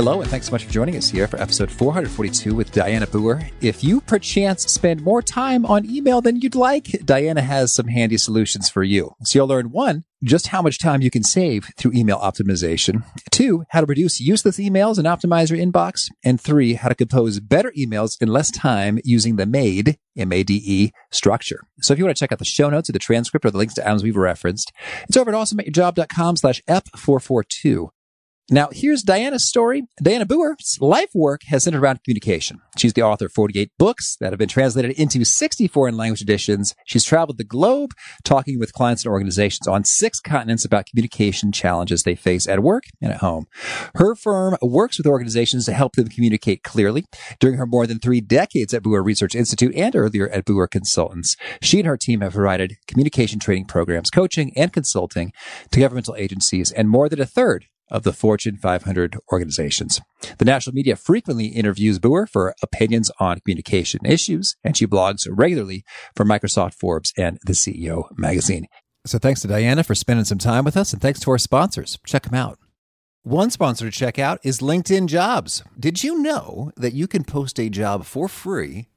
Hello, and thanks so much for joining us here for episode 442 with Diana Booher. If you perchance spend more time on email than you'd like, Diana has some handy solutions for you. So you'll learn one, just how much time you can save through email optimization. Two, how to reduce useless emails and optimize your inbox. And three, how to compose better emails in less time using the MADE, M-A-D-E structure. So if you want to check out the show notes or the transcript or the links to items we've referenced, it's over at awesomeatyourjob.com slash F442. Now, here's Diana's story. Diana Booher's life work has centered around communication. She's the author of 48 books that have been translated into 60 foreign language editions. She's traveled the globe talking with clients and organizations on six continents about communication challenges they face at work and at home. Her firm works with organizations to help them communicate clearly. During her more than three decades at Booher Research Institute and earlier at Booher Consultants, she and her team have provided communication training programs, coaching, and consulting to governmental agencies and more than a third of the Fortune 500 organizations. The national media frequently interviews Booher for opinions on communication issues, and she blogs regularly for Microsoft, Forbes, and the CEO magazine. So thanks to Diana for spending some time with us, and thanks to our sponsors. Check them out. One sponsor to check out is LinkedIn Jobs. Did you know that you can post a job for free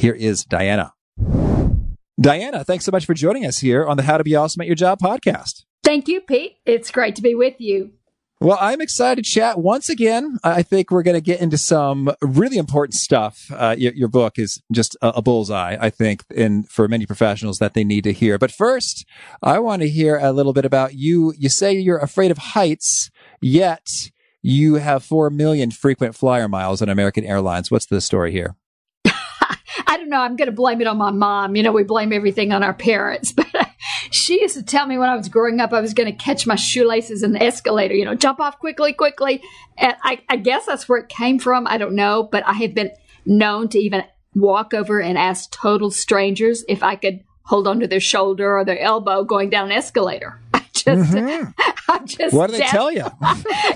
Here is Diana. Diana, thanks so much for joining us here on the How to Be Awesome at Your Job podcast. Thank you, Pete. It's great to be with you. Well, I'm excited to chat once again. I think we're going to get into some really important stuff. Uh, your, your, book is just a, a, bullseye, I think, in for many professionals that they need to hear. But first, I want to hear a little bit about you. You say you're afraid of heights, yet you have 4 million frequent flyer miles on American Airlines. What's the story here? I don't know. I'm going to blame it on my mom. You know, we blame everything on our parents. But she used to tell me when I was growing up, I was going to catch my shoelaces in the escalator, you know, jump off quickly, quickly. And I, I guess that's where it came from. I don't know. But I have been known to even walk over and ask total strangers if I could hold onto their shoulder or their elbow going down an escalator. I just, mm-hmm. I just. What do they tell you?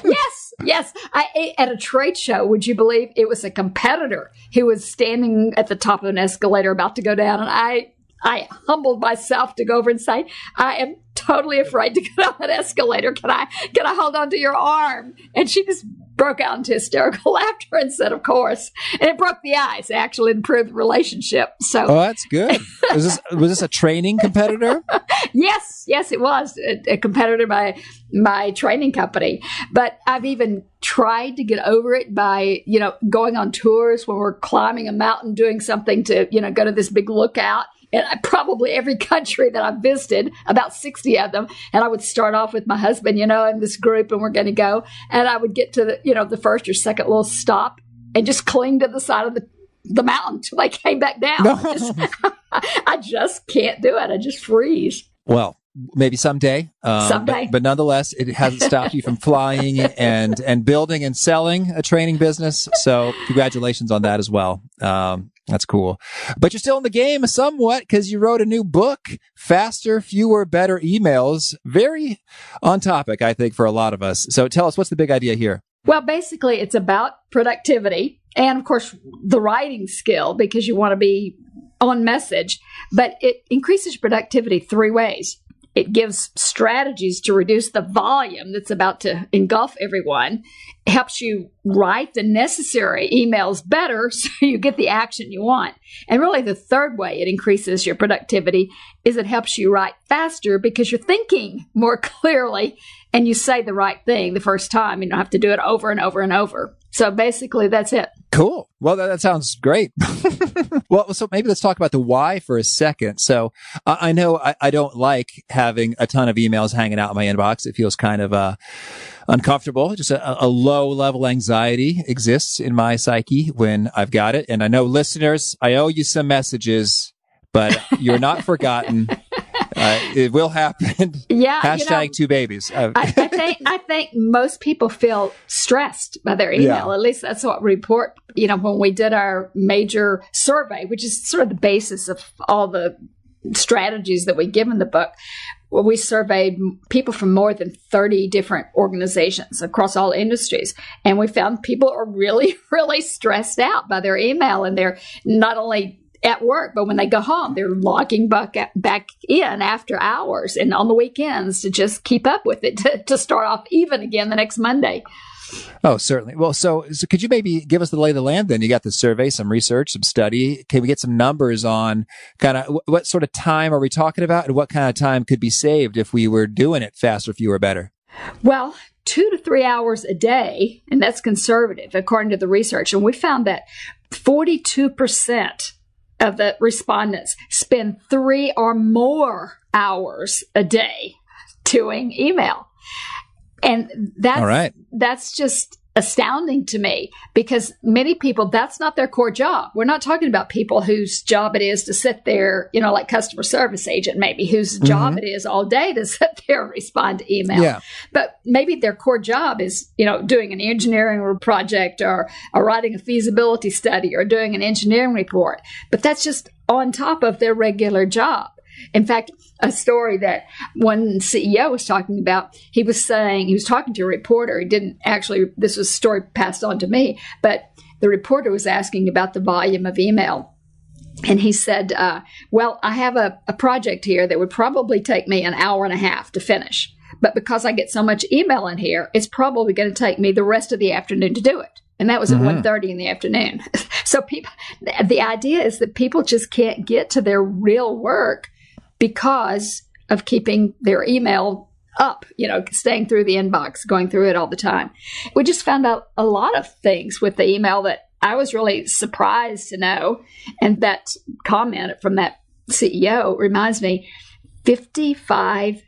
yes, yes, I at a trade show. Would you believe it was a competitor who was standing at the top of an escalator about to go down, and I I humbled myself to go over and say, I am totally afraid to get on that escalator. Can I can I hold on to your arm? And she just broke out into hysterical laughter and said, Of course. And it broke the ice, it actually improved the relationship. So Oh, that's good. was this was this a training competitor? yes, yes, it was. A, a competitor by my training company. But I've even tried to get over it by, you know, going on tours when we're climbing a mountain, doing something to, you know, go to this big lookout and probably every country that I've visited, about 60 of them. And I would start off with my husband, you know, in this group, and we're going to go. And I would get to the, you know, the first or second little stop and just cling to the side of the, the mountain till I came back down. No. I, just, I just can't do it. I just freeze. Well, maybe someday. Um, someday. But, but, nonetheless, it hasn't stopped you from flying and and building and selling a training business. So congratulations on that as well. Um, that's cool. But you're still in the game somewhat because you wrote a new book, Faster, Fewer, Better Emails. Very on topic, I think, for a lot of us. So tell us, what's the big idea here? Well, basically, it's about productivity and, of course, the writing skill because you want to be on message, but it increases productivity three ways. It gives strategies to reduce the volume that's about to engulf everyone. Helps you write the necessary emails better so you get the action you want. And really, the third way it increases your productivity is it helps you write faster because you're thinking more clearly and you say the right thing the first time. You don't have to do it over and over and over. So basically, that's it. Cool. Well, that, that sounds great. well, so maybe let's talk about the why for a second. So uh, I know I, I, don't like having a ton of emails hanging out in my inbox. It feels kind of uh, uncomfortable. Just a, a low level anxiety exists in my psyche when I've got it. And I know listeners, I owe you some messages, but you're not forgotten. Uh, it will happen. Yeah. Hashtag you know, two babies. Uh, I, I, think I think most people feel stressed by their email. Yeah. At least that's what we report. You know, when we did our major survey, which is sort of the basis of all the strategies that we give in the book. Well, we surveyed people from more than 30 different organizations across all industries. And we found people are really, really stressed out by their email and they're not only at work, but when they go home, they're logging back, back in after hours and on the weekends to just keep up with it to, to start off even again the next Monday. Oh, certainly. Well, so, so could you maybe give us the lay of the land then? You got the survey, some research, some study. Can we get some numbers on kind of what sort of time are we talking about and what kind of time could be saved if we were doing it faster, fewer, better? Well, two to three hours a day, and that's conservative according to the research. And we found that 42% of the respondents spend three or more hours a day doing email. And that's, right. that's just astounding to me because many people that's not their core job we're not talking about people whose job it is to sit there you know like customer service agent maybe whose mm-hmm. job it is all day to sit there and respond to email yeah. but maybe their core job is you know doing an engineering project or, or writing a feasibility study or doing an engineering report but that's just on top of their regular job in fact, a story that one CEO was talking about, he was saying, he was talking to a reporter. He didn't actually, this was a story passed on to me, but the reporter was asking about the volume of email. And he said, uh, Well, I have a, a project here that would probably take me an hour and a half to finish. But because I get so much email in here, it's probably going to take me the rest of the afternoon to do it and that was at mm-hmm. 1.30 in the afternoon so people the idea is that people just can't get to their real work because of keeping their email up, you know, staying through the inbox, going through it all the time. We just found out a lot of things with the email that I was really surprised to know. And that comment from that CEO reminds me 55%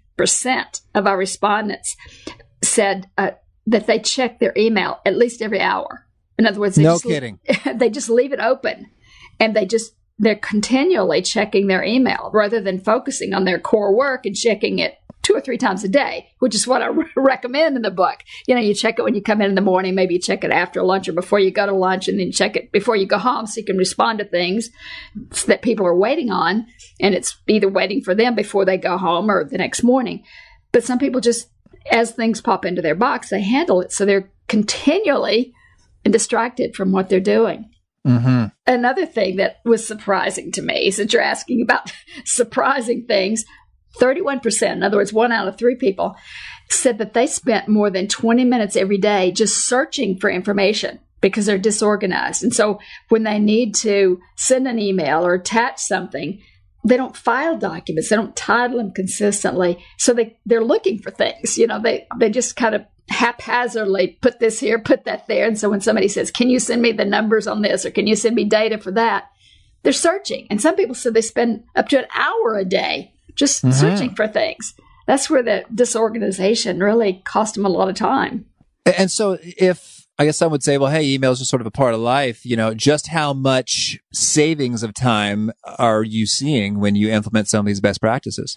of our respondents said uh, that they check their email at least every hour. In other words, they, no just, kidding. they just leave it open and they just they're continually checking their email rather than focusing on their core work and checking it two or three times a day, which is what I re- recommend in the book. You know, you check it when you come in in the morning, maybe you check it after lunch or before you go to lunch, and then check it before you go home so you can respond to things that people are waiting on. And it's either waiting for them before they go home or the next morning. But some people just, as things pop into their box, they handle it. So they're continually distracted from what they're doing. Mm-hmm. Another thing that was surprising to me, since you're asking about surprising things, 31%, in other words, one out of three people, said that they spent more than 20 minutes every day just searching for information because they're disorganized. And so when they need to send an email or attach something, they don't file documents, they don't title them consistently. So they, they're looking for things. You know, they, they just kind of haphazardly put this here, put that there. And so when somebody says, Can you send me the numbers on this or can you send me data for that? They're searching. And some people said they spend up to an hour a day just mm-hmm. searching for things. That's where the disorganization really cost them a lot of time. And so if I guess some would say, well, hey, email is just sort of a part of life. You know, just how much savings of time are you seeing when you implement some of these best practices?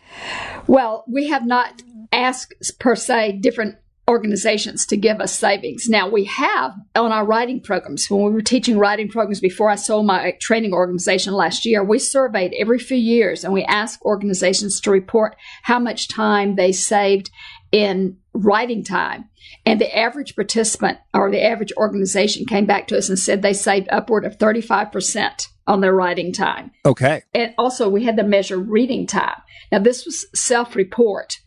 Well, we have not asked per se different organizations to give us savings. Now we have on our writing programs, when we were teaching writing programs before I sold my training organization last year, we surveyed every few years and we asked organizations to report how much time they saved in writing time. And the average participant or the average organization came back to us and said they saved upward of 35% on their writing time. Okay. And also, we had to measure reading time. Now, this was self report.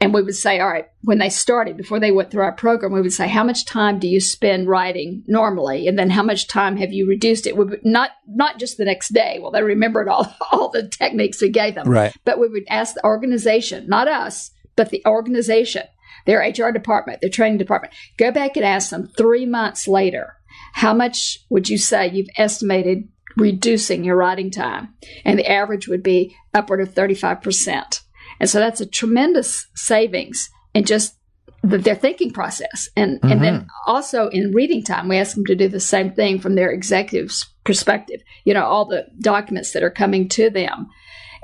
And we would say, all right, when they started, before they went through our program, we would say, how much time do you spend writing normally? And then how much time have you reduced it? We would not, not just the next day. Well, they remembered all, all the techniques we gave them. Right. But we would ask the organization, not us, but the organization, their HR department, their training department, go back and ask them three months later, how much would you say you've estimated reducing your writing time? And the average would be upward of 35%. And so that's a tremendous savings in just the, their thinking process. And, and then mm-hmm. also in reading time, we ask them to do the same thing from their executive's perspective. You know, all the documents that are coming to them.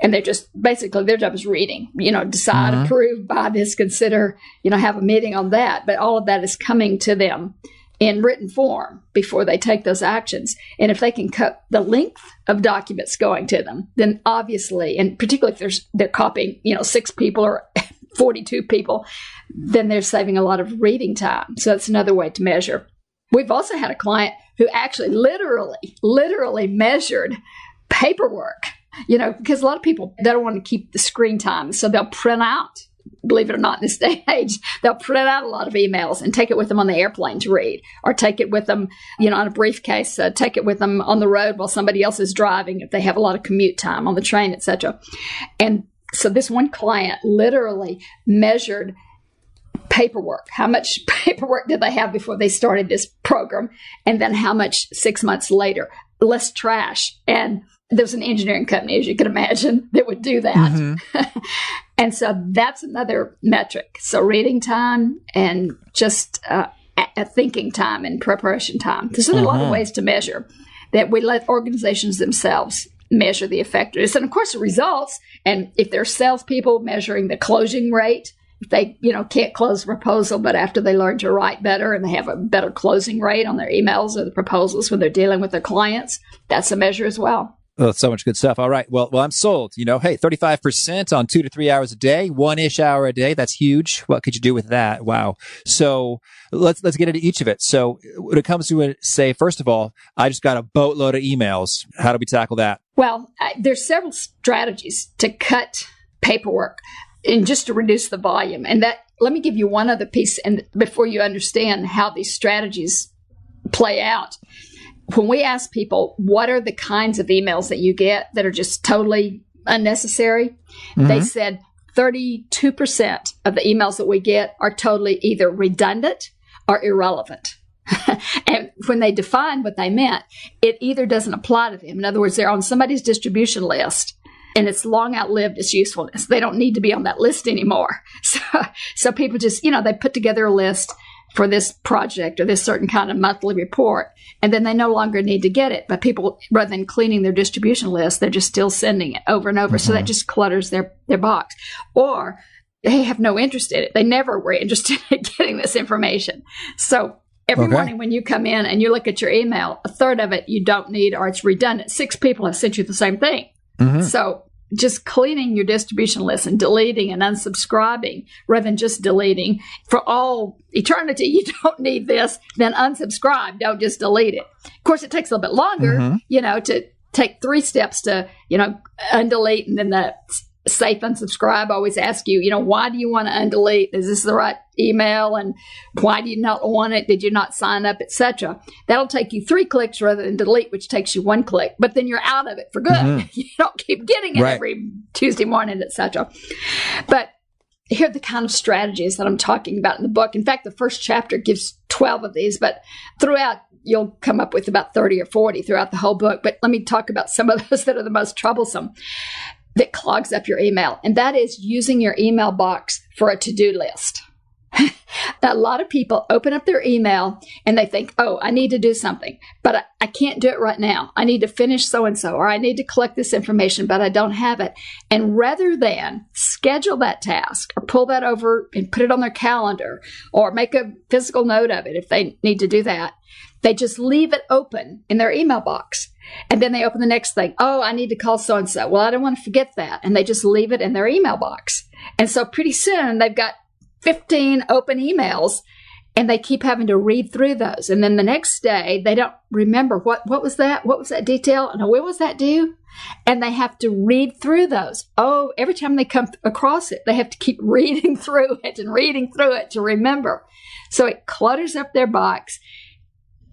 And they're just basically their job is reading, you know, decide, mm-hmm. approve, buy this, consider, you know, have a meeting on that. But all of that is coming to them in written form before they take those actions. And if they can cut the length of documents going to them, then obviously, and particularly if there's they're copying, you know, six people or 42 people, then they're saving a lot of reading time. So that's another way to measure. We've also had a client who actually literally, literally measured paperwork, you know, because a lot of people they don't want to keep the screen time. So they'll print out believe it or not, in this day age, they'll print out a lot of emails and take it with them on the airplane to read, or take it with them, you know, on a briefcase, uh, take it with them on the road while somebody else is driving if they have a lot of commute time on the train, etc. And so this one client literally measured paperwork. How much paperwork did they have before they started this program? And then how much six months later? Less trash. And there's an engineering company, as you can imagine, that would do that. and so that's another metric. So reading time and just uh, a- a thinking time and preparation time. There's a lot of ways to measure that we let organizations themselves measure the effectiveness. And of course, the results. And if there's salespeople measuring the closing rate, if they, you know, can't close a proposal, but after they learn to write better and they have a better closing rate on their emails or the proposals when they're dealing with their clients, that's a measure as well. Oh, so much good stuff. All right. Well, well, I'm sold. You know, hey, 35% on two to three hours a day, one ish hour a day. That's huge. What could you do with that? Wow. So let's, let's get into each of it. So when it comes to it, say, first of all, I just got a boatload of emails. How do we tackle that? Well, I, there's several strategies to cut paperwork and just to reduce the volume. And that, let me give you one other piece and before you understand how these strategies play out. When we ask people, what are the kinds of emails that you get that are just totally unnecessary? They mm-hmm. said 32% of the emails that we get are totally either redundant or irrelevant. and when they defined what they meant, it either doesn't apply to them. In other words, they're on somebody's distribution list and it's long outlived its usefulness. They don't need to be on that list anymore. So, so people just, you know, they put together a list for this project or this certain kind of monthly report, and then they no longer need to get it. But people, rather than cleaning their distribution list, they're just still sending it over and over. So that mm-hmm. just clutters their, their box. Or they have no interest in it. They never were interested in getting this information. So every Okay. morning when you come in and you look at your email, a third of it you don't need or it's redundant. Six people have sent you the same thing. Mm-hmm. So just cleaning your distribution list and deleting and unsubscribing rather than just deleting for all eternity. You don't need this, then unsubscribe. Don't just delete it. Of course, it takes a little bit longer, mm-hmm. you know, to take three steps to, you know, undelete and then the safe unsubscribe I always ask you, you know, why do you want to undelete? Is this the right email? And why do you not want it? Did you not sign up, etc. That'll take you three clicks rather than delete, which takes you one click. But then you're out of it for good. Mm-hmm. you don't keep getting it Right. every Tuesday morning, etc. But here are the kind of strategies that I'm talking about in the book. In fact, the first chapter gives 12 of these, but throughout you'll come up with about 30 or 40 throughout the whole book. But let me talk about some of those that are the most troublesome that clogs up your email. And that is using your email box for a to-do list. a lot of people open up their email and they think, oh, I need to do something, but I, I can't do it right now. I need to finish so and so, or I need to collect this information, but I don't have it. And rather than schedule that task or pull that over and put it on their calendar or make a physical note of it if they need to do that, they just leave it open in their email box. And then they open the next thing. Oh, I need to call so and so. Well, I don't want to forget that. And they just leave it in their email box. And so pretty soon they've got 15 open emails and they keep having to read through those. And then the next day they don't remember what, what was that? What was that detail? And when was that due? And they have to read through those. Oh, every time they come across it, they have to keep reading through it and reading through it to remember. So it clutters up their box.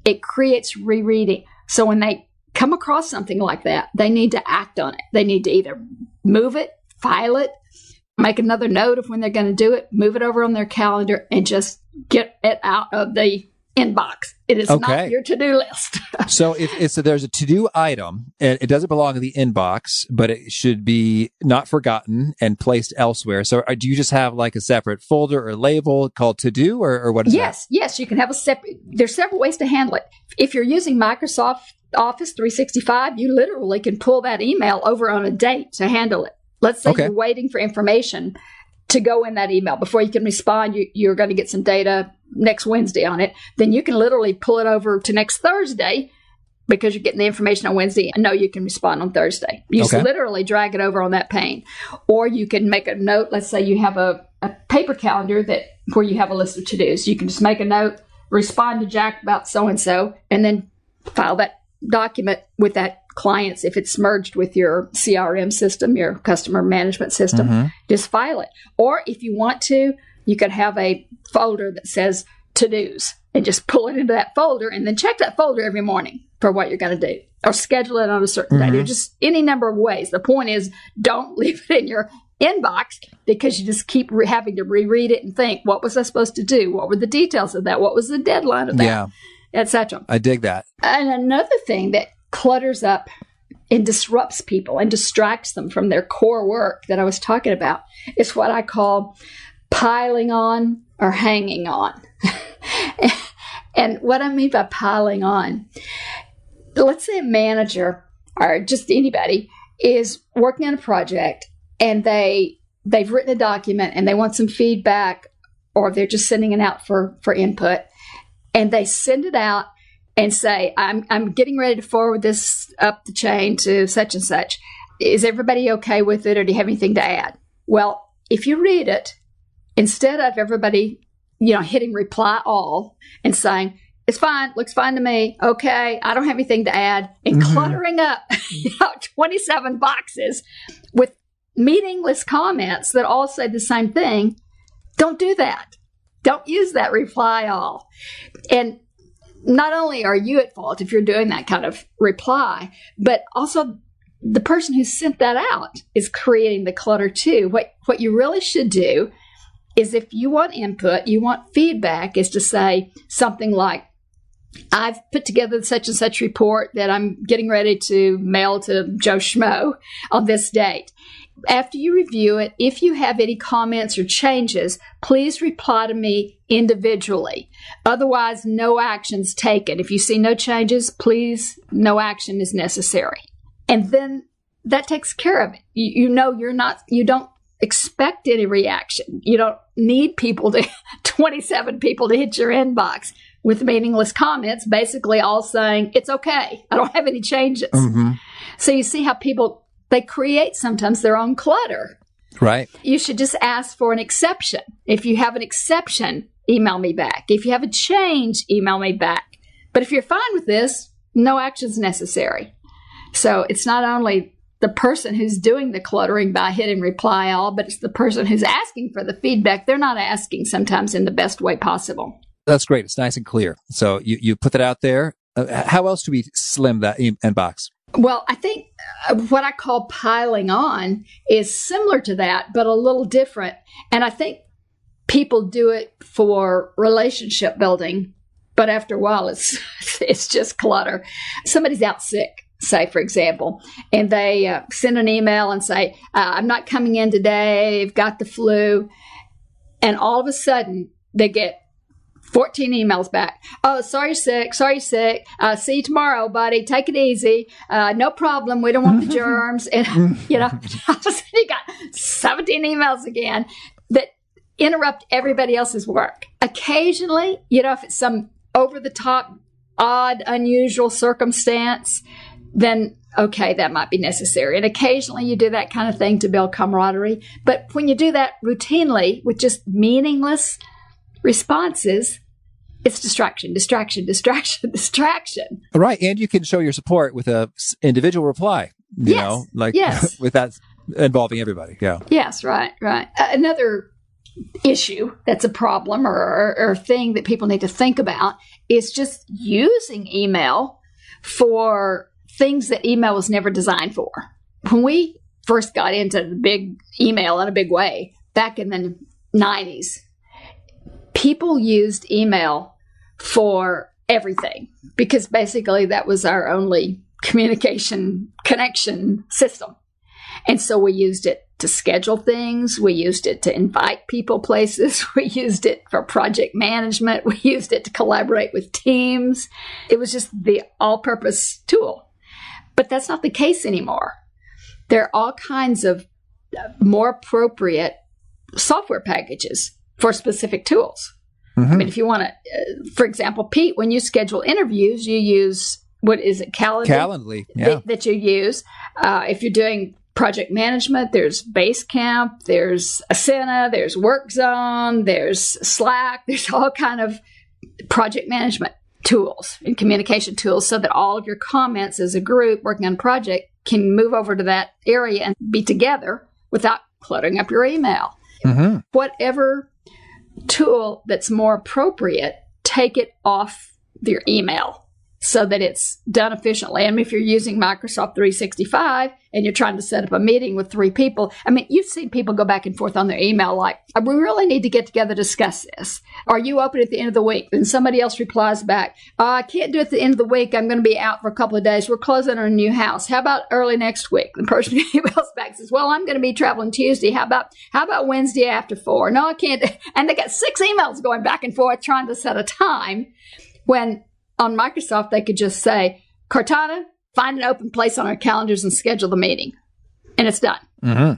It creates rereading. So when they come across something like that, they need to act on it. They need to either move it, file it, make another note of when they're going to do it, move it over on their calendar, and just get it out of the inbox. It is Okay. not your to do list. So if it's there's a to do item, and it doesn't belong in the inbox, but it should be not forgotten and placed elsewhere. So uh, do you just have like a separate folder or label called to do, or, or what is yes, yes, you can have a separate. There's several ways to handle it. If you're using Microsoft Office 365, you literally can pull that email over on a date to handle it. Let's say Okay. you're waiting for information to go in that email before you can respond. You, you're going to get some data next Wednesday on it. Then you can literally pull it over to next Thursday because you're getting the information on Wednesday and know you can respond on Thursday. You just literally drag it over on that pane. Or you can make a note. Let's say you have a, a paper calendar that where you have a list of to dos. You can just make a note, respond to Jack about so and so, and then file that document with that client's if it's merged with your CRM system, your customer management system, mm-hmm. just file it. Or if you want to, you could have a folder that says to dos and just pull it into that folder and then check that folder every morning for what you're going to do or schedule it on a certain day. There's mm-hmm. just any number of ways. The point is don't leave it in your inbox because you just keep re- having to reread it and think, what was I supposed to do? What were the details of that? What was the deadline of that? Yeah, Etc. I dig that. And another thing that clutters up and disrupts people and distracts them from their core work that I was talking about is what I call piling on or hanging on. and what I mean by piling on, let's say a manager or just anybody is working on a project and they they've written a document and they want some feedback or they're just sending it out for for input and they send it out and say, I'm, I'm getting ready to forward this up the chain to such and such. Is everybody okay with it or do you have anything to add? Well, if you read it, instead of everybody, you know, hitting reply all and saying, it's fine, looks fine to me, okay, I don't have anything to add, and Mhm. cluttering up you know, 27 boxes with meaningless comments that all say the same thing, don't do that. Don't use that reply all. And not only are you at fault if you're doing that kind of reply, but also the person who sent that out is creating the clutter too. What what you really should do is if you want input, you want feedback, is to say something like, I've put together such and such report that I'm getting ready to mail to Joe Schmo on this date. After you review it, if you have any comments or changes, please reply to me individually. Otherwise, no actions taken. If you see no changes, please, no action is necessary. And then that takes care of it. You, you know, you're not, you don't expect any reaction. You don't need people to, 27 people to hit your inbox with meaningless comments, basically all saying, it's okay. I don't have any changes. hmm So you see how people, they create sometimes their own clutter Right. you should just ask for an exception. If you have an exception, email me back. If you have a change, email me back. But if you're fine with this, no action's necessary. So it's not only the person who's doing the cluttering by hitting reply all, but it's the person who's asking for the feedback. They're not asking sometimes in the best way possible. That's great. It's nice and clear. So you, you put that out there. Uh, how else do we slim that inbox? Well, I think uh, what I call piling on is similar to that, but a little different. And I think people do it for relationship building, but after a while, it's it's just clutter. Somebody's out sick, say for example, and they uh, send an email and say, uh, "I'm not coming in today. I've got the flu," and all of a sudden they get 14 emails back. Oh, sorry sick. Sorry sick. Uh, see you tomorrow, buddy. Take it easy. Uh, no problem. We don't want the germs. And, you know, all of a sudden you got 17 emails again that interrupt everybody else's work. Occasionally, you know, if it's some over the top, odd, unusual circumstance, then okay, that might be necessary. And occasionally you do that kind of thing to build camaraderie. But when you do that routinely with just meaningless responses, it's distraction, distraction, distraction, distraction. Right. And you can show your support with a individual reply, you Yes. know, like Yes. with that involving everybody. Yeah. Yes, right, right. Uh, another issue that's a problem or, or, or thing that people need to think about is just using email for things that email was never designed for. When we first got into the big email in a big way back in the 90s, people used email for everything because basically that was our only communication connection system. And so we used it to schedule things. We used it to invite people places. We used it for project management. We used it to collaborate with teams. It was just the all purpose tool. But that's not the case anymore. There are all kinds of uh, more appropriate software packages for specific tools. I mean, if you want to, uh, for example, Pete, when you schedule interviews, you use what is it, Calendly? Calendly. Yeah. that, that you use. Uh, if you're doing project management, there's Basecamp, there's Asana, there's WorkZone, there's Slack, there's all kind of project management tools and communication tools so that all of your comments as a group working on a project can move over to that area and be together without cluttering up your email. hmm Whatever tool that's more appropriate, take it off your email so that it's done efficiently. And if you're using Microsoft 365 and you're trying to set up a meeting with three people, I mean, you've seen people go back and forth on their email like, uh, we really need to get together to discuss this. Are you open at the end of the week? Then somebody else replies back, oh, I can't do it at the end of the week. I'm going to be out for a couple of days. We're closing our new house. How about early next week? The person emails back says, well, I'm going to be traveling Tuesday. How about, how about Wednesday after four? No, I can't. And they got six emails going back and forth trying to set a time when on Microsoft, they could just say, Cortana, find an open place on our calendars and schedule the meeting. And it's done. hmm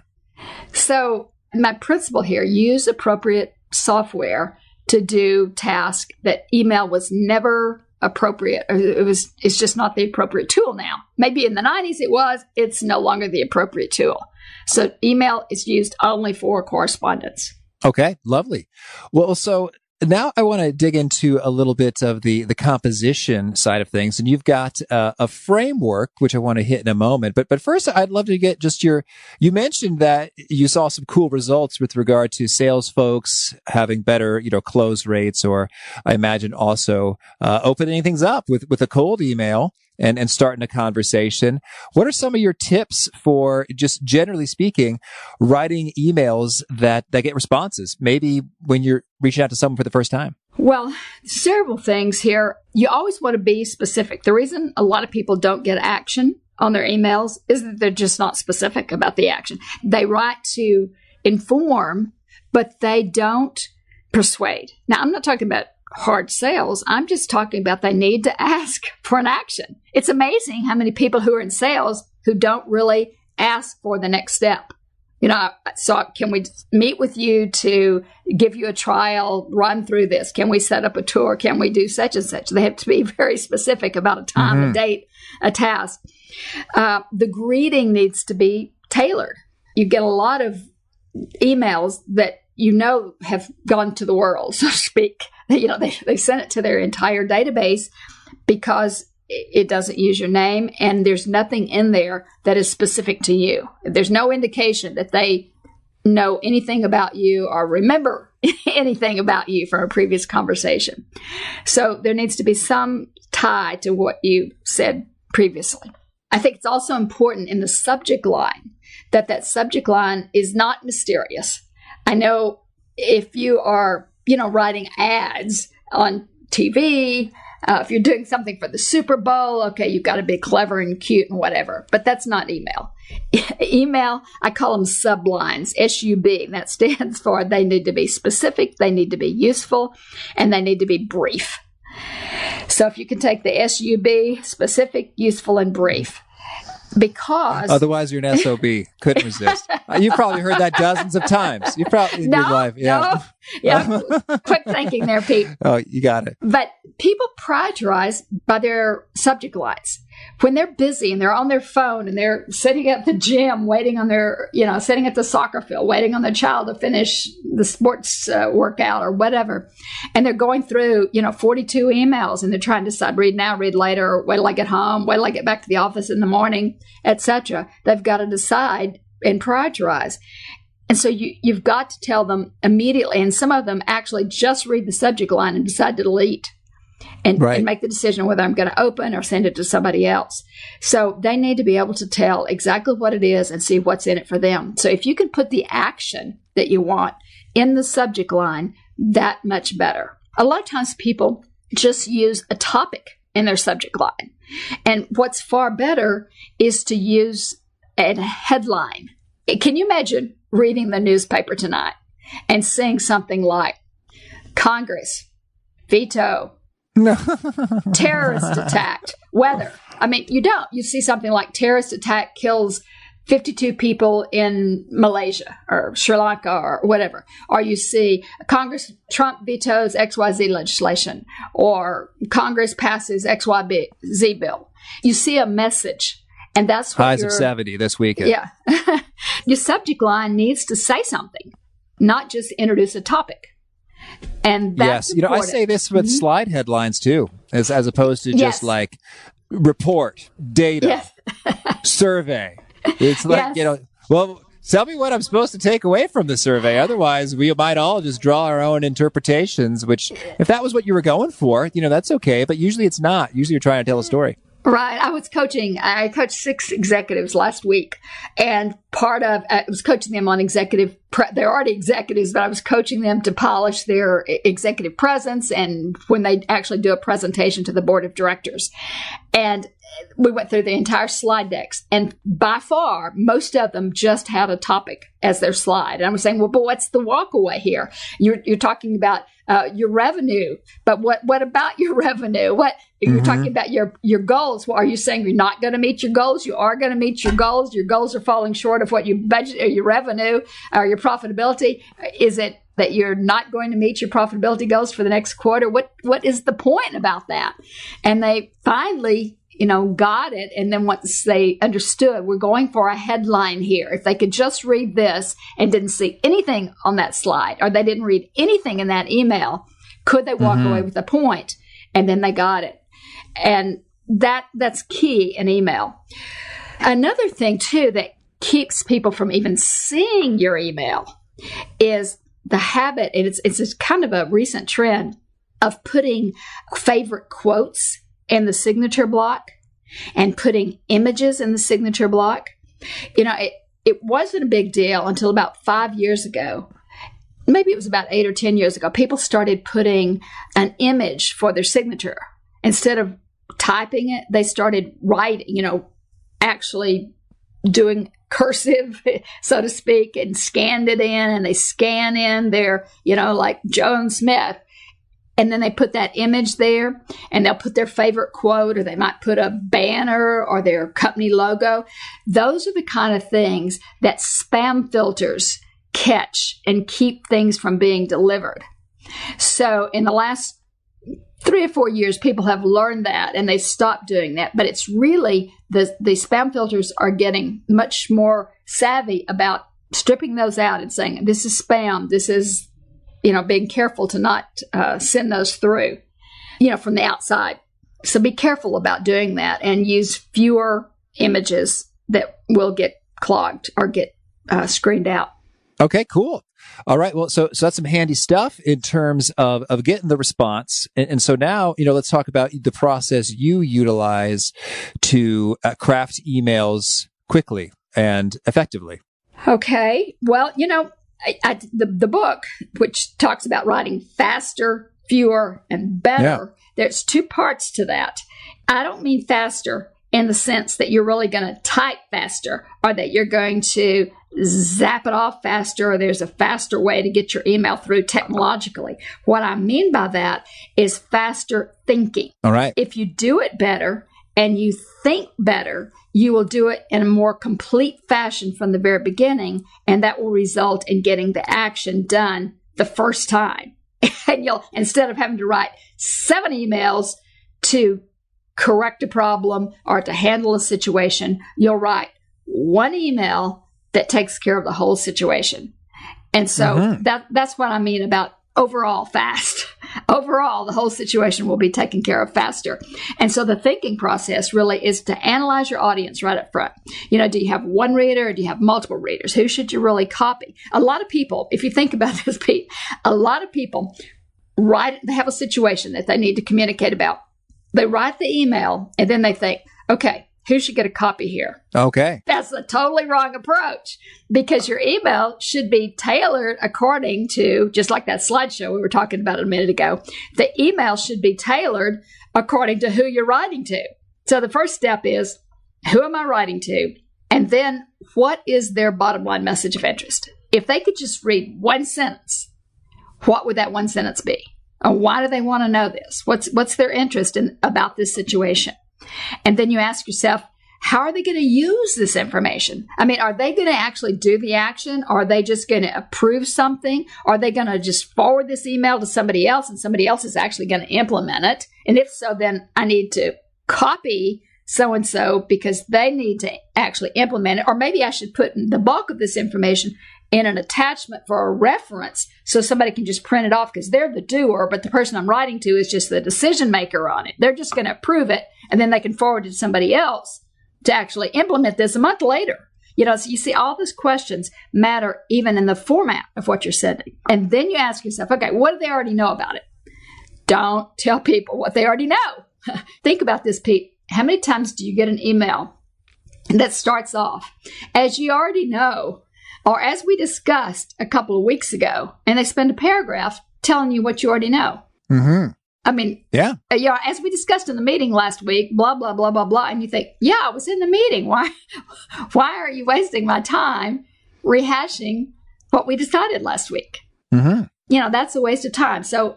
So, my principle here use appropriate software to do tasks that email was never appropriate it was it's just not the appropriate tool now maybe in the 90s it was it's no longer the appropriate tool so email is used only for correspondence Okay, lovely. Well, so now I want to dig into a little bit of the the composition side of things, and you've got uh, a framework which I want to hit in a moment. But but first, I'd love to get just your. You mentioned that you saw some cool results with regard to sales folks having better you know close rates, or I imagine also uh, opening things up with with a cold email. And, and starting a conversation. What are some of your tips for just generally speaking, writing emails that, that get responses? Maybe when you're reaching out to someone for the first time. Well, several things here. You always want to be specific. The reason a lot of people don't get action on their emails is that they're just not specific about the action. They write to inform, but they don't persuade. Now, I'm not talking about hard sales. I'm just talking about they need to ask for an action. It's amazing how many people who are in sales who don't really ask for the next step. You know, so can we meet with you to give you a trial, run through this? Can we set up a tour? Can we do such and such? They have to be very specific about a time, a Mhm. date, a task. Uh, the greeting needs to be tailored. You get a lot of emails that you know have gone to the world, so to speak. You know, they, they sent it to their entire database because it doesn't use your name and there's nothing in there that is specific to you. There's no indication that they know anything about you or remember anything about you from a previous conversation. So there needs to be some tie to what you said previously. I think it's also important in the subject line that that subject line is not mysterious. I know if you are, you know, writing ads on TV, uh, if you're doing something for the Super Bowl, okay, you've got to be clever and cute and whatever, but that's not email. email, I call them sublines, S U B. That stands for they need to be specific, they need to be useful, and they need to be brief. So if you can take the SUB, specific, useful, and brief, because Otherwise, you're an SOB. Couldn't resist. Uh, You've probably heard that dozens of times. You probably in no, your life. Yeah. no, yeah, quick thinking there, Pete. Oh, you got it. But people prioritize by their subject lines. When they're busy and they're on their phone and they're sitting at the gym waiting on their, you know, sitting at the soccer field waiting on their child to finish the sports uh, workout or whatever, and they're going through, you know, 42 emails and they're trying to decide read now, read later, wait till I get home, wait till I get back to the office in the morning, etc. They've got to decide and prioritize. And so you, you've got to tell them immediately, and some of them actually just read the subject line and decide to delete and, right. and make the decision whether I'm going to open or send it to somebody else. So they need to be able to tell exactly what it is and see what's in it for them. So if you can put the action that you want in the subject line, that much better. A lot of times people just use a topic in their subject line. And what's far better is to use a headline. Can you imagine reading the newspaper tonight and seeing something like Congress veto terrorist attacked. Weather. I mean, you don't. You see something like terrorist attack kills 52 people in Malaysia or Sri Lanka or whatever. Or you see Congress, Trump vetoes XYZ legislation or Congress passes XYZ bill. You see a message. And that's what highs of 70 this weekend. Yeah. your subject line needs to say something, not just introduce a topic. And yes, you know, I say this with mm-hmm. slide headlines too, as as opposed to just yes. like report, data, yes. survey. It's like yes. you know, well, tell me what I'm supposed to take away from the survey. Otherwise, we might all just draw our own interpretations. Which, if that was what you were going for, you know, that's okay. But usually, it's not. Usually, you're trying to tell a story. Right. I was coaching, I coached six executives last week, and part of, uh, I was coaching them on executive, pre- they're already executives, but I was coaching them to polish their executive presence and when they actually do a presentation to the board of directors. And we went through the entire slide decks, and by far, most of them just had a topic as their slide. And I was saying, well, but what's the walkaway here? You're, you're talking about uh, your revenue, but what what about your revenue? What you're mm-hmm. talking about your your goals? Well, are you saying you're not going to meet your goals? You are going to meet your goals. Your goals are falling short of what you budget or your revenue or your profitability. Is it that you're not going to meet your profitability goals for the next quarter? What what is the point about that? And they finally you know, got it. And then once they understood, we're going for a headline here. If they could just read this and didn't see anything on that slide, or they didn't read anything in that email, could they walk mm-hmm. away with a point? And then they got it. And that that's key in email. Another thing too that keeps people from even seeing your email is the habit, and it's it's kind of a recent trend of putting favorite quotes in the signature block and putting images in the signature block. You know, it, it wasn't a big deal until about five years ago. Maybe it was about eight or 10 years ago. People started putting an image for their signature. Instead of typing it, they started writing, you know, actually doing cursive, so to speak, and scanned it in and they scan in their, you know, like Joan Smith and then they put that image there and they'll put their favorite quote or they might put a banner or their company logo. Those are the kind of things that spam filters catch and keep things from being delivered. So in the last three or four years, people have learned that and they stopped doing that. But it's really the, the spam filters are getting much more savvy about stripping those out and saying, this is spam, this is you know, being careful to not uh, send those through, you know, from the outside. So be careful about doing that and use fewer images that will get clogged or get uh, screened out. Okay, cool. All right. Well, so so that's some handy stuff in terms of of getting the response. And, and so now, you know, let's talk about the process you utilize to uh, craft emails quickly and effectively. Okay. Well, you know, I, I, the, the book, which talks about writing faster, fewer, and better, yeah. there's two parts to that. I don't mean faster in the sense that you're really going to type faster or that you're going to zap it off faster or there's a faster way to get your email through technologically. What I mean by that is faster thinking. All right. If you do it better and you think better, you will do it in a more complete fashion from the very beginning, and that will result in getting the action done the first time. and you'll, instead of having to write seven emails to correct a problem or to handle a situation, you'll write one email that takes care of the whole situation. And so mm-hmm. that that's what I mean about overall fast. overall, the whole situation will be taken care of faster. And so the thinking process really is to analyze your audience right up front. You know, do you have one reader or do you have multiple readers? Who should you really copy? A lot of people, if you think about this, Pete, a lot of people write, they have a situation that they need to communicate about. They write the email and then they think, okay, who should get a copy here? Okay. That's a totally wrong approach because your email should be tailored according to, just like that slideshow we were talking about a minute ago, the email should be tailored according to who you're writing to. So the first step is who am I writing to? And then what is their bottom line message of interest? If they could just read one sentence, what would that one sentence be? Or why do they want to know this? What's what's their interest in about this situation? And then you ask yourself, how are they going to use this information? I mean, are they going to actually do the action? Are they just going to approve something? Are they going to just forward this email to somebody else and somebody else is actually going to implement it? And if so, then I need to copy so and so because they need to actually implement it. Or maybe I should put the bulk of this information in an attachment for a reference so somebody can just print it off because they're the doer, but the person I'm writing to is just the decision maker on it. They're just going to approve it and then they can forward it to somebody else to actually implement this a month later. You know, so you see, all those questions matter even in the format of what you're sending. And then you ask yourself, okay, what do they already know about it? Don't tell people what they already know. Think about this, Pete. How many times do you get an email that starts off, as you already know, or as we discussed a couple of weeks ago, and they spend a paragraph telling you what you already know? Mm-hmm. I mean, yeah, uh, yeah. As we discussed in the meeting last week, blah blah blah blah blah, and you think, yeah, I was in the meeting. Why, why are you wasting my time rehashing what we decided last week? Mm-hmm. You know, that's a waste of time. So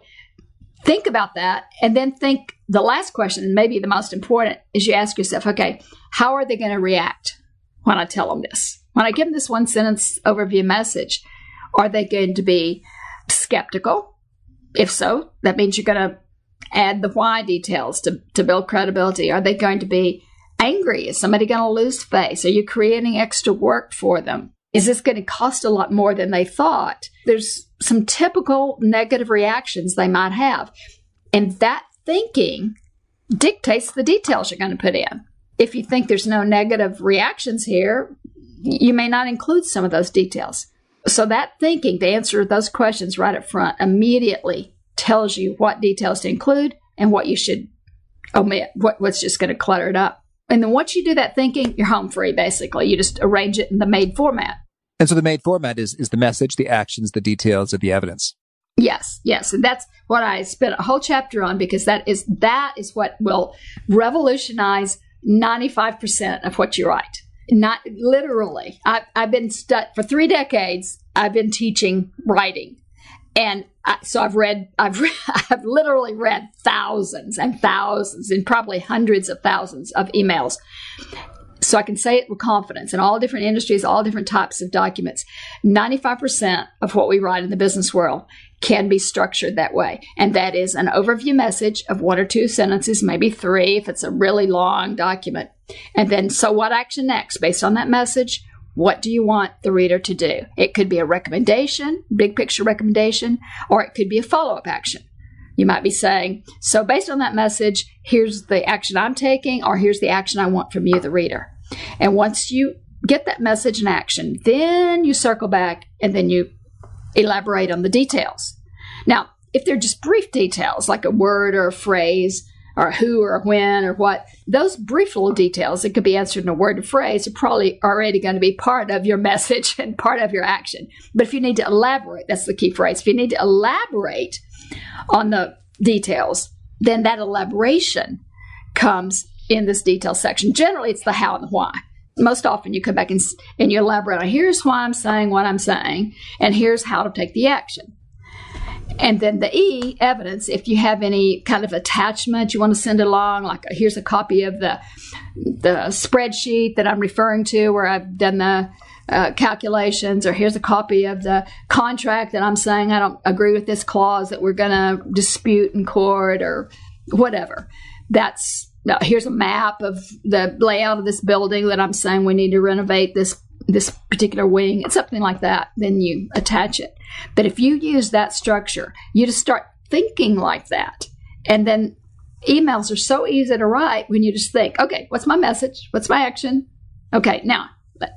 think about that, and then think the last question, and maybe the most important, is you ask yourself, okay, how are they going to react when I tell them this? When I give them this one sentence overview message, are they going to be skeptical? If so, that means you're going to add the why details to, to build credibility? Are they going to be angry? Is somebody going to lose face? Are you creating extra work for them? Is this going to cost a lot more than they thought? There's some typical negative reactions they might have. And that thinking dictates the details you're going to put in. If you think there's no negative reactions here, you may not include some of those details. So that thinking to answer those questions right up front immediately tells you what details to include and what you should omit, what, what's just going to clutter it up. And then once you do that thinking, you're home free, basically. You just arrange it in the made format. And so the made format is, is the message, the actions, the details of the evidence. Yes, yes. And that's what I spent a whole chapter on because that is that is what will revolutionize 95% of what you write. Not literally. I, I've been stu- for three decades. I've been teaching writing and I, so I've read, I've, read, I've literally read thousands and thousands and probably hundreds of thousands of emails. So I can say it with confidence in all different industries, all different types of documents. 95% of what we write in the business world can be structured that way. And that is an overview message of one or two sentences, maybe three if it's a really long document. And then, so what action next based on that message? What do you want the reader to do? It could be a recommendation, big picture recommendation, or it could be a follow up action. You might be saying, so based on that message, here's the action I'm taking, or here's the action I want from you, the reader. And once you get that message and action, then you circle back and then you elaborate on the details. Now, if they're just brief details, like a word or a phrase, or who or when or what. Those brief little details that could be answered in a word or phrase are probably already going to be part of your message and part of your action. But if you need to elaborate, that's the key phrase. If you need to elaborate on the details, then that elaboration comes in this detail section. Generally, it's the how and the why. Most often, you come back and, and you elaborate on here's why I'm saying what I'm saying, and here's how to take the action. And then the E, evidence, if you have any kind of attachment you want to send along, like here's a copy of the, the spreadsheet that I'm referring to where I've done the uh, calculations, or here's a copy of the contract that I'm saying I don't agree with this clause that we're going to dispute in court, or whatever. That's no, here's a map of the layout of this building that I'm saying we need to renovate this this particular wing. It's something like that. Then you attach it. But if you use that structure, you just start thinking like that, and then emails are so easy to write when you just think, okay, what's my message? What's my action? Okay, now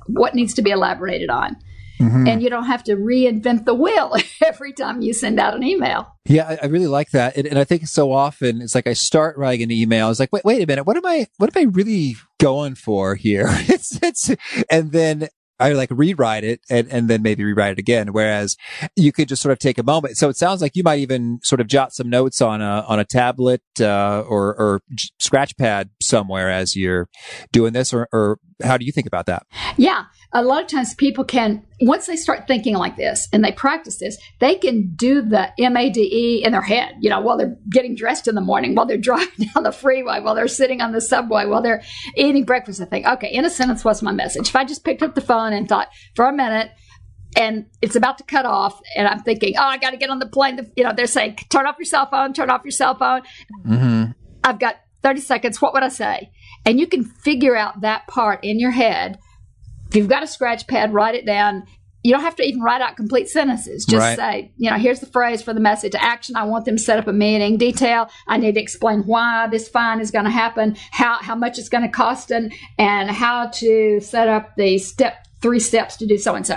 what needs to be elaborated on? Mm-hmm. And you don't have to reinvent the wheel every time you send out an email. Yeah, I, I really like that. And, and, I think so often it's like I start writing an email. It's like, wait, wait a minute. What am I, what am I really going for here? it's, it's, and then I like rewrite it and, and then maybe rewrite it again. Whereas you could just sort of take a moment. So it sounds like you might even sort of jot some notes on a, on a tablet, uh, or, or scratch pad somewhere as you're doing this or, or how do you think about that? Yeah. A lot of times people can, once they start thinking like this and they practice this, they can do the MADE in their head, you know, while they're getting dressed in the morning, while they're driving down the freeway, while they're sitting on the subway, while they're eating breakfast. I think, okay, in a sentence, what's my message? If I just picked up the phone and thought for a minute, and it's about to cut off and i'm thinking oh i got to get on the plane you know they're saying turn off your cell phone turn off your cell phone mm-hmm. i've got 30 seconds what would i say and you can figure out that part in your head. If you've got a scratch pad, write it down. You don't have to even write out complete sentences. Just right. say, you know, here's the phrase for the message. Action, I want them to set up a meeting. Detail, I need to explain why this fine is going to happen, how, how much it's going to cost, and, and how to set up the step, three steps to do so and so.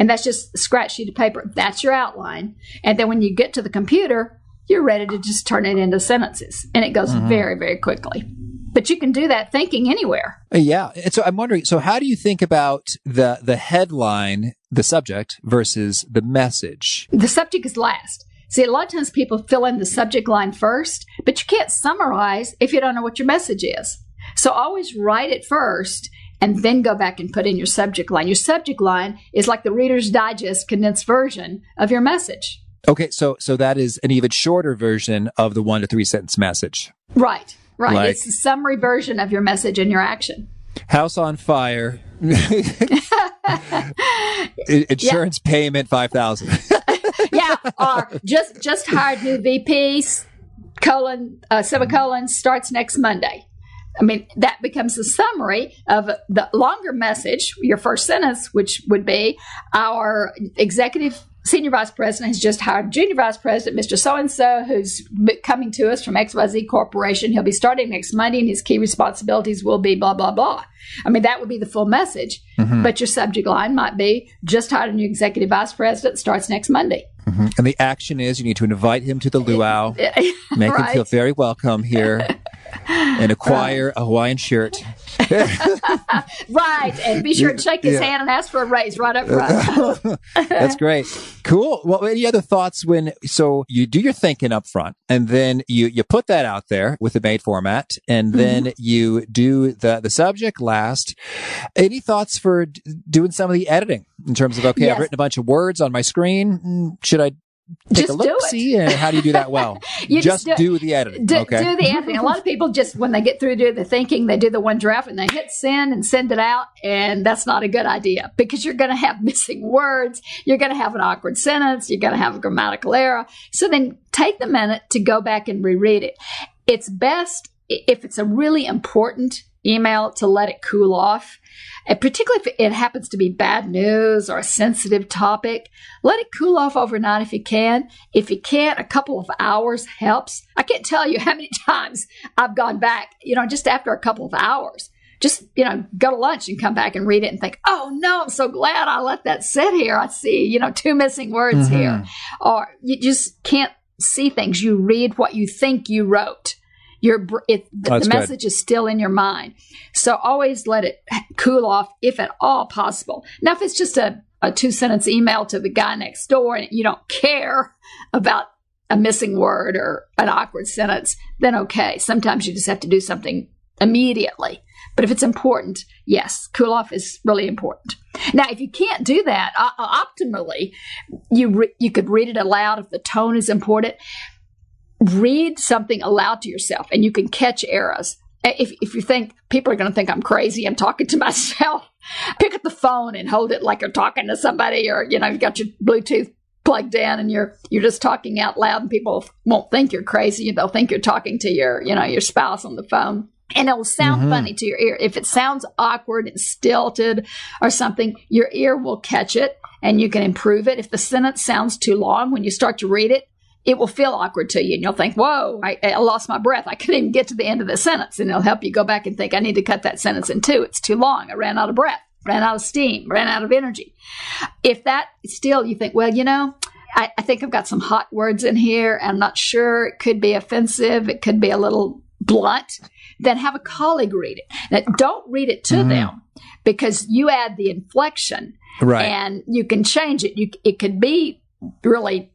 And that's just a scratch sheet of paper. That's your outline. And then when you get to the computer, you're ready to just turn it into sentences. And it goes mm-hmm. very, very quickly but you can do that thinking anywhere. Yeah. And so I'm wondering, so how do you think about the, the headline, the subject versus the message? The subject is last. See, a lot of times people fill in the subject line first, but you can't summarize if you don't know what your message is. So always write it first and then go back and put in your subject line. Your subject line is like the Reader's Digest condensed version of your message. Okay, so so that is an even shorter version of the one to three sentence message. Right. Right. Like, it's a summary version of your message and your action. House on fire. Insurance yeah. payment five thousand. yeah, or just just hired new VPs. Colon uh, semicolon starts next Monday. I mean, that becomes the summary of the longer message, your first sentence, which would be our executive senior vice president has just hired junior vice president, Mr. So and so, who's coming to us from XYZ Corporation. He'll be starting next Monday, and his key responsibilities will be blah, blah, blah. I mean, that would be the full message. Mm-hmm. But your subject line might be just hired a new executive vice president, starts next Monday. Mm-hmm. And the action is you need to invite him to the luau, make right. him feel very welcome here, and acquire right. a Hawaiian shirt. right, and be sure to shake his yeah. hand and ask for a raise right up front. That's great. Cool. Well, any other thoughts when so you do your thinking up front, and then you you put that out there with the made format, and mm-hmm. then mm-hmm. you do the the subject last. Any thoughts for d- doing some of the editing in terms of okay, yes. I've written a bunch of words on my screen. Mm, should I take just a look, see, and uh, how do you do that well? you just, just do, do, the editing. Do, okay. do the editing. A lot of people just when they get through do the thinking, they do the one draft and they hit send and send it out, and that's not a good idea because you're going to have missing words, you're going to have an awkward sentence, you're going to have a grammatical error. So then take the minute to go back and reread it. It's best if it's a really important email to let it cool off and particularly if it happens to be bad news or a sensitive topic, let it cool off overnight if you can. If you can't, a couple of hours helps. I can't tell you how many times I've gone back, you know, just after a couple of hours. Just, you know, go to lunch and come back and read it and think, oh no, I'm so glad I let that sit here. I see, you know, two missing words mm-hmm. here. Or you just can't see things. You read what you think you wrote your it, the, the message is still in your mind. So always let it cool off if at all possible. Now, if it's just a, a two sentence email to the guy next door and you don't care about a missing word or an awkward sentence, then okay. Sometimes you just have to do something immediately. But if it's important, yes, cool off is really important. Now, if you can't do that, uh, optimally, you re- you could read it aloud if the tone is important read something aloud to yourself and you can catch errors. If, if you think people are going to think I'm crazy, I'm talking to myself, pick up the phone and hold it like you're talking to somebody or, you know, you've got your Bluetooth plugged in and you're you're just talking out loud and people won't think you're crazy they'll think you're talking to your you know your spouse on the phone and it will sound mm-hmm. funny to your ear. If it sounds awkward and stilted or something, your ear will catch it and you can improve it. If the sentence sounds too long, when you start to read it, it will feel awkward to you and you'll think, whoa, I, I, lost my breath. I couldn't even get to the end of the sentence. And it'll help you go back and think, I need to cut that sentence in two. It's too long. I ran out of breath, ran out of steam, ran out of energy. If that still you think, well, you know, I, I think I've got some hot words in here. I'm not sure. It could be offensive. It could be a little blunt. Then have a colleague read it. Now, don't read it to mm-hmm. them because you add the inflection right. and you can change it. You, it could be really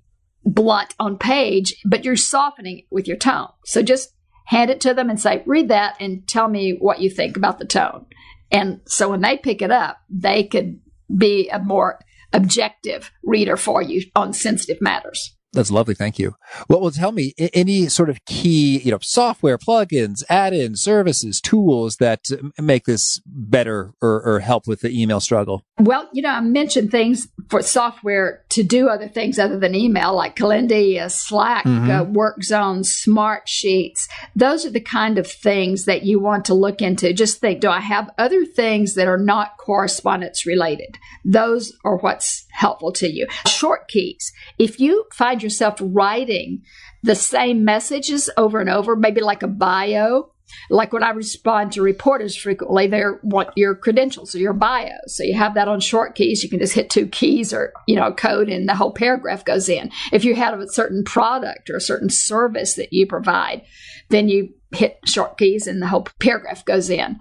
blunt on page, but you're softening it with your tone. So just hand it to them and say, read that and tell me what you think about the tone. And so when they pick it up, they could be a more objective reader for you on sensitive matters. That's lovely. Thank you. Well, well, tell me any sort of key, you know, software plugins, add-in services, tools that make this better or, or, help with the email struggle. Well, you know, I mentioned things for software to do other things other than email, like Calendly, uh, Slack, mm-hmm. uh, WorkZone, Smart Sheets. Those are the kind of things that you want to look into. Just think, do I have other things that are not correspondence related? Those are what's helpful to you. Short keys. If you find yourself writing the same messages over and over, maybe like a bio, like when I respond to reporters frequently, they want your credentials or your bio. So you have that on short keys. You can just hit two keys or, you know, code and the whole paragraph goes in. If you have a certain product or a certain service that you provide, then you hit short keys and the whole paragraph goes in.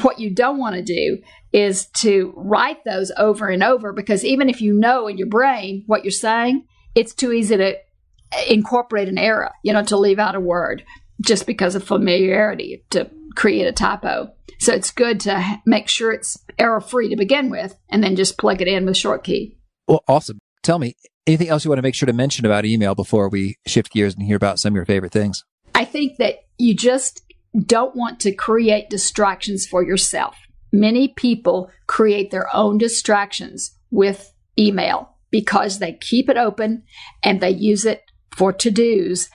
What you don't want to do is to write those over and over because even if you know in your brain what you're saying, it's too easy to eh, incorporate an error, you know, to leave out a word just because of familiarity to create a typo. So it's good to make sure it's error free to begin with and then just plug it in with short key. Well, awesome. Tell me anything else you want to make sure to mention about email before we shift gears and hear about some of your favorite things? I think that you just don't want to create distractions for yourself. Many people create their own distractions with email because they keep it open and they use it for to dos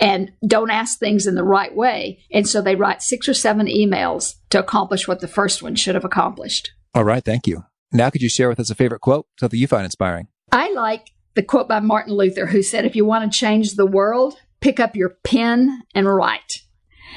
and don't ask things in the right way. And so they write six or seven emails to accomplish what the first one should have accomplished. All right. Thank you. Now, could you share with us a favorite quote, something you find inspiring? I like the quote by Martin Luther, who said, If you want to change the world, pick up your pen and write.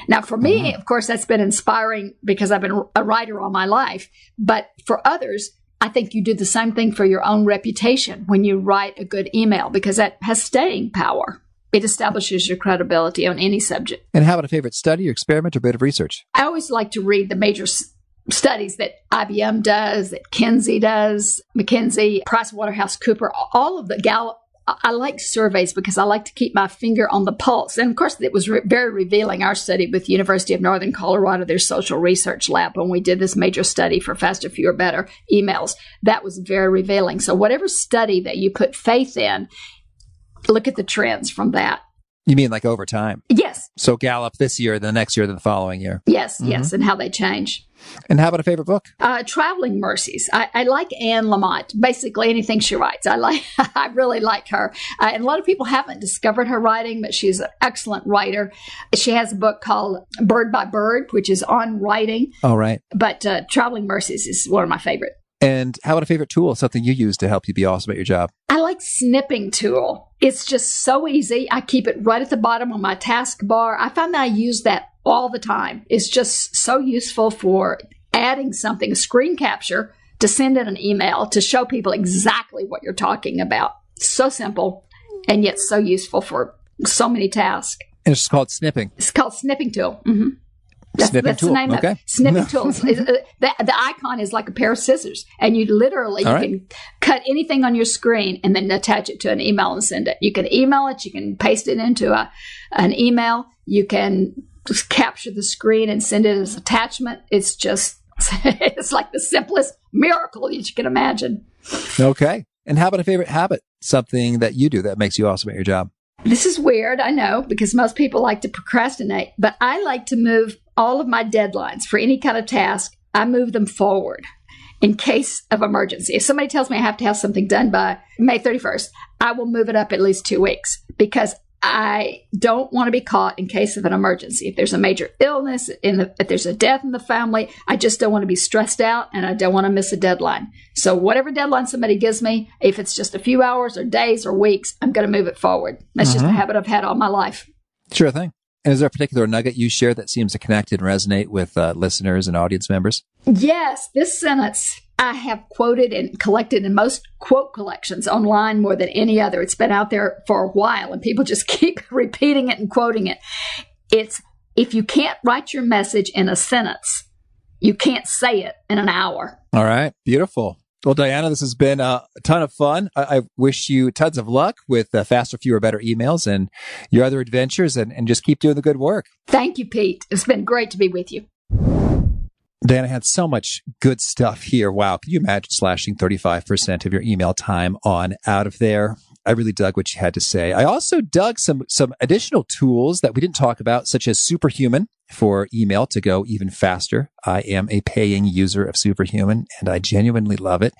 Now, for me, mm-hmm. of course, that's been inspiring because I've been a writer all my life. But for others, I think you do the same thing for your own reputation when you write a good email because that has staying power. It establishes your credibility on any subject. And how about a favorite study or experiment or bit of research? I always like to read the major s- studies that IBM does, that Kinsey does, McKinsey, PricewaterhouseCooper, all of the Gallup I like surveys because I like to keep my finger on the pulse. And of course, it was re- very revealing. Our study with University of Northern Colorado, their social research lab, when we did this major study for Faster, Fewer, Better emails, that was very revealing. So whatever study that you put faith in, look at the trends from that. You mean like over time? Yes. So Gallup this year, the next year, the following year. Yes, mm-hmm. yes, and how they change. And how about a favorite book? Uh, Traveling Mercies. I, I, like Anne Lamott. Basically, anything she writes, I like. I really like her. Uh, and a lot of people haven't discovered her writing, but she's an excellent writer. She has a book called Bird by Bird, which is on writing. All right. But uh, Traveling Mercies is one of my favorite. And how about a favorite tool, something you use to help you be awesome at your job? I like snipping tool. It's just so easy. I keep it right at the bottom of my taskbar. I find that I use that all the time. It's just so useful for adding something, a screen capture, to send in an email to show people exactly what you're talking about. So simple and yet so useful for so many tasks. And it's called snipping. It's called snipping tool. Mm-hmm. That's, snipping that's tool. the name okay. of it. Snipping tools. Uh, the, the, icon is like a pair of scissors, and you literally you right. can cut anything on your screen and then attach it to an email and send it. You can email it. You can paste it into a an email. You can just capture the screen and send it as attachment. It's just it's like the simplest miracle that you can imagine. Okay. And how about a favorite habit? Something that you do that makes you awesome at your job? This is weird, I know, because most people like to procrastinate, but I like to move all of my deadlines for any kind of task, I move them forward in case of emergency. If somebody tells me I have to have something done by May 31st, I will move it up at least two weeks because I don't want to be caught in case of an emergency. If there's a major illness, in the, if there's a death in the family, I just don't want to be stressed out and I don't want to miss a deadline. So whatever deadline somebody gives me, if it's just a few hours or days or weeks, I'm going to move it forward. That's just mm-hmm. a habit I've had all my life. Sure thing. And is there a particular nugget you share that seems to connect and resonate with uh, listeners and audience members? Yes, this sentence I have quoted and collected in most quote collections online more than any other. It's been out there for a while and people just keep repeating it and quoting it. It's if you can't write your message in a sentence, you can't say it in an hour. All right. Beautiful. Well, Dianna, this has been a ton of fun. I, I wish you tons of luck with uh, faster, fewer, better emails and your other adventures and, and just keep doing the good work. Thank you, Pete. It's been great to be with you. Dianna had so much good stuff here. Wow. Can you imagine slashing 35% of your email time on out of there? I really dug what you had to say. I also dug some, some additional tools that we didn't talk about, such as Superhuman for email to go even faster. I am a paying user of Superhuman and I genuinely love it.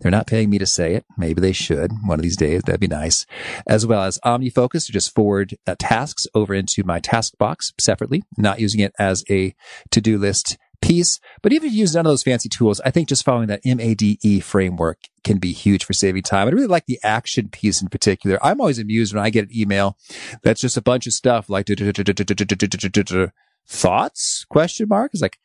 They're not paying me to say it. Maybe they should one of these days. That'd be nice. As well as OmniFocus to just forward uh, tasks over into my task box separately, not using it as a to-do list piece. But even if you use none of those fancy tools, I think just following that MADE framework can be huge for saving time. I really like the action piece in particular. I'm always amused when I get an email that's just a bunch of stuff like thoughts question mark. It's like,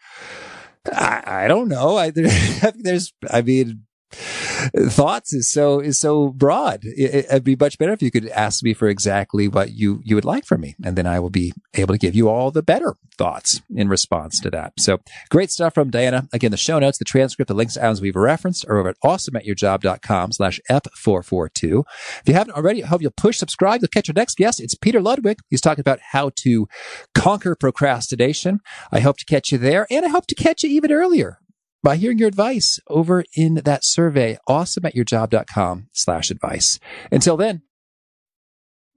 I, I don't know. I, there's, I mean, thoughts is so is so broad. It, would be much better if you could ask me for exactly what you you would like from me, and then I will be able to give you all the better thoughts in response to that. So great stuff from Dianna. Again, the show notes, the transcript, the links to items we've referenced are over at awesomeatyourjob.com slash F442. If you haven't already, I hope you'll push subscribe. You'll catch our next guest. It's Peter Ludwig. He's talking about how to conquer procrastination. I hope to catch you there, and I hope to catch you even earlier by hearing your advice over in that survey, awesomeatyourjob.com slash advice. Until then,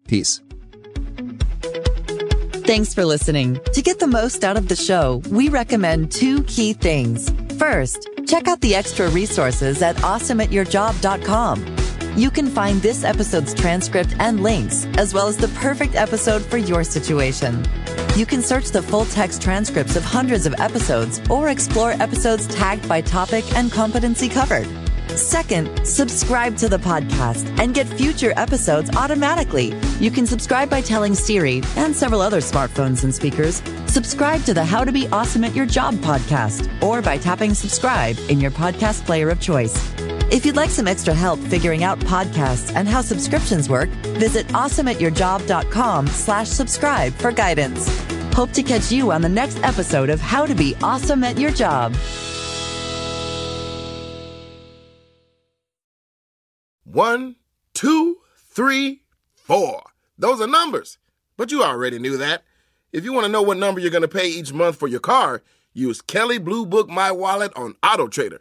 peace. Thanks for listening. To get the most out of the show, we recommend two key things. First, check out the extra resources at awesomeatyourjob.com. You can find this episode's transcript and links, as well as the perfect episode for your situation. You can search the full text transcripts of hundreds of episodes or explore episodes tagged by topic and competency covered. Second, subscribe to the podcast and get future episodes automatically. You can subscribe by telling Siri and several other smartphones and speakers, subscribe to the How to Be Awesome at Your Job podcast, or by tapping subscribe in your podcast player of choice. If you'd like some extra help figuring out podcasts and how subscriptions work, visit awesomeatyourjob.com slash subscribe for guidance. Hope to catch you on the next episode of How to Be Awesome at Your Job. One, two, three, four. Those are numbers. But you already knew that. If you want to know what number you're going to pay each month for your car, use Kelley Blue Book My Wallet on Auto Trader.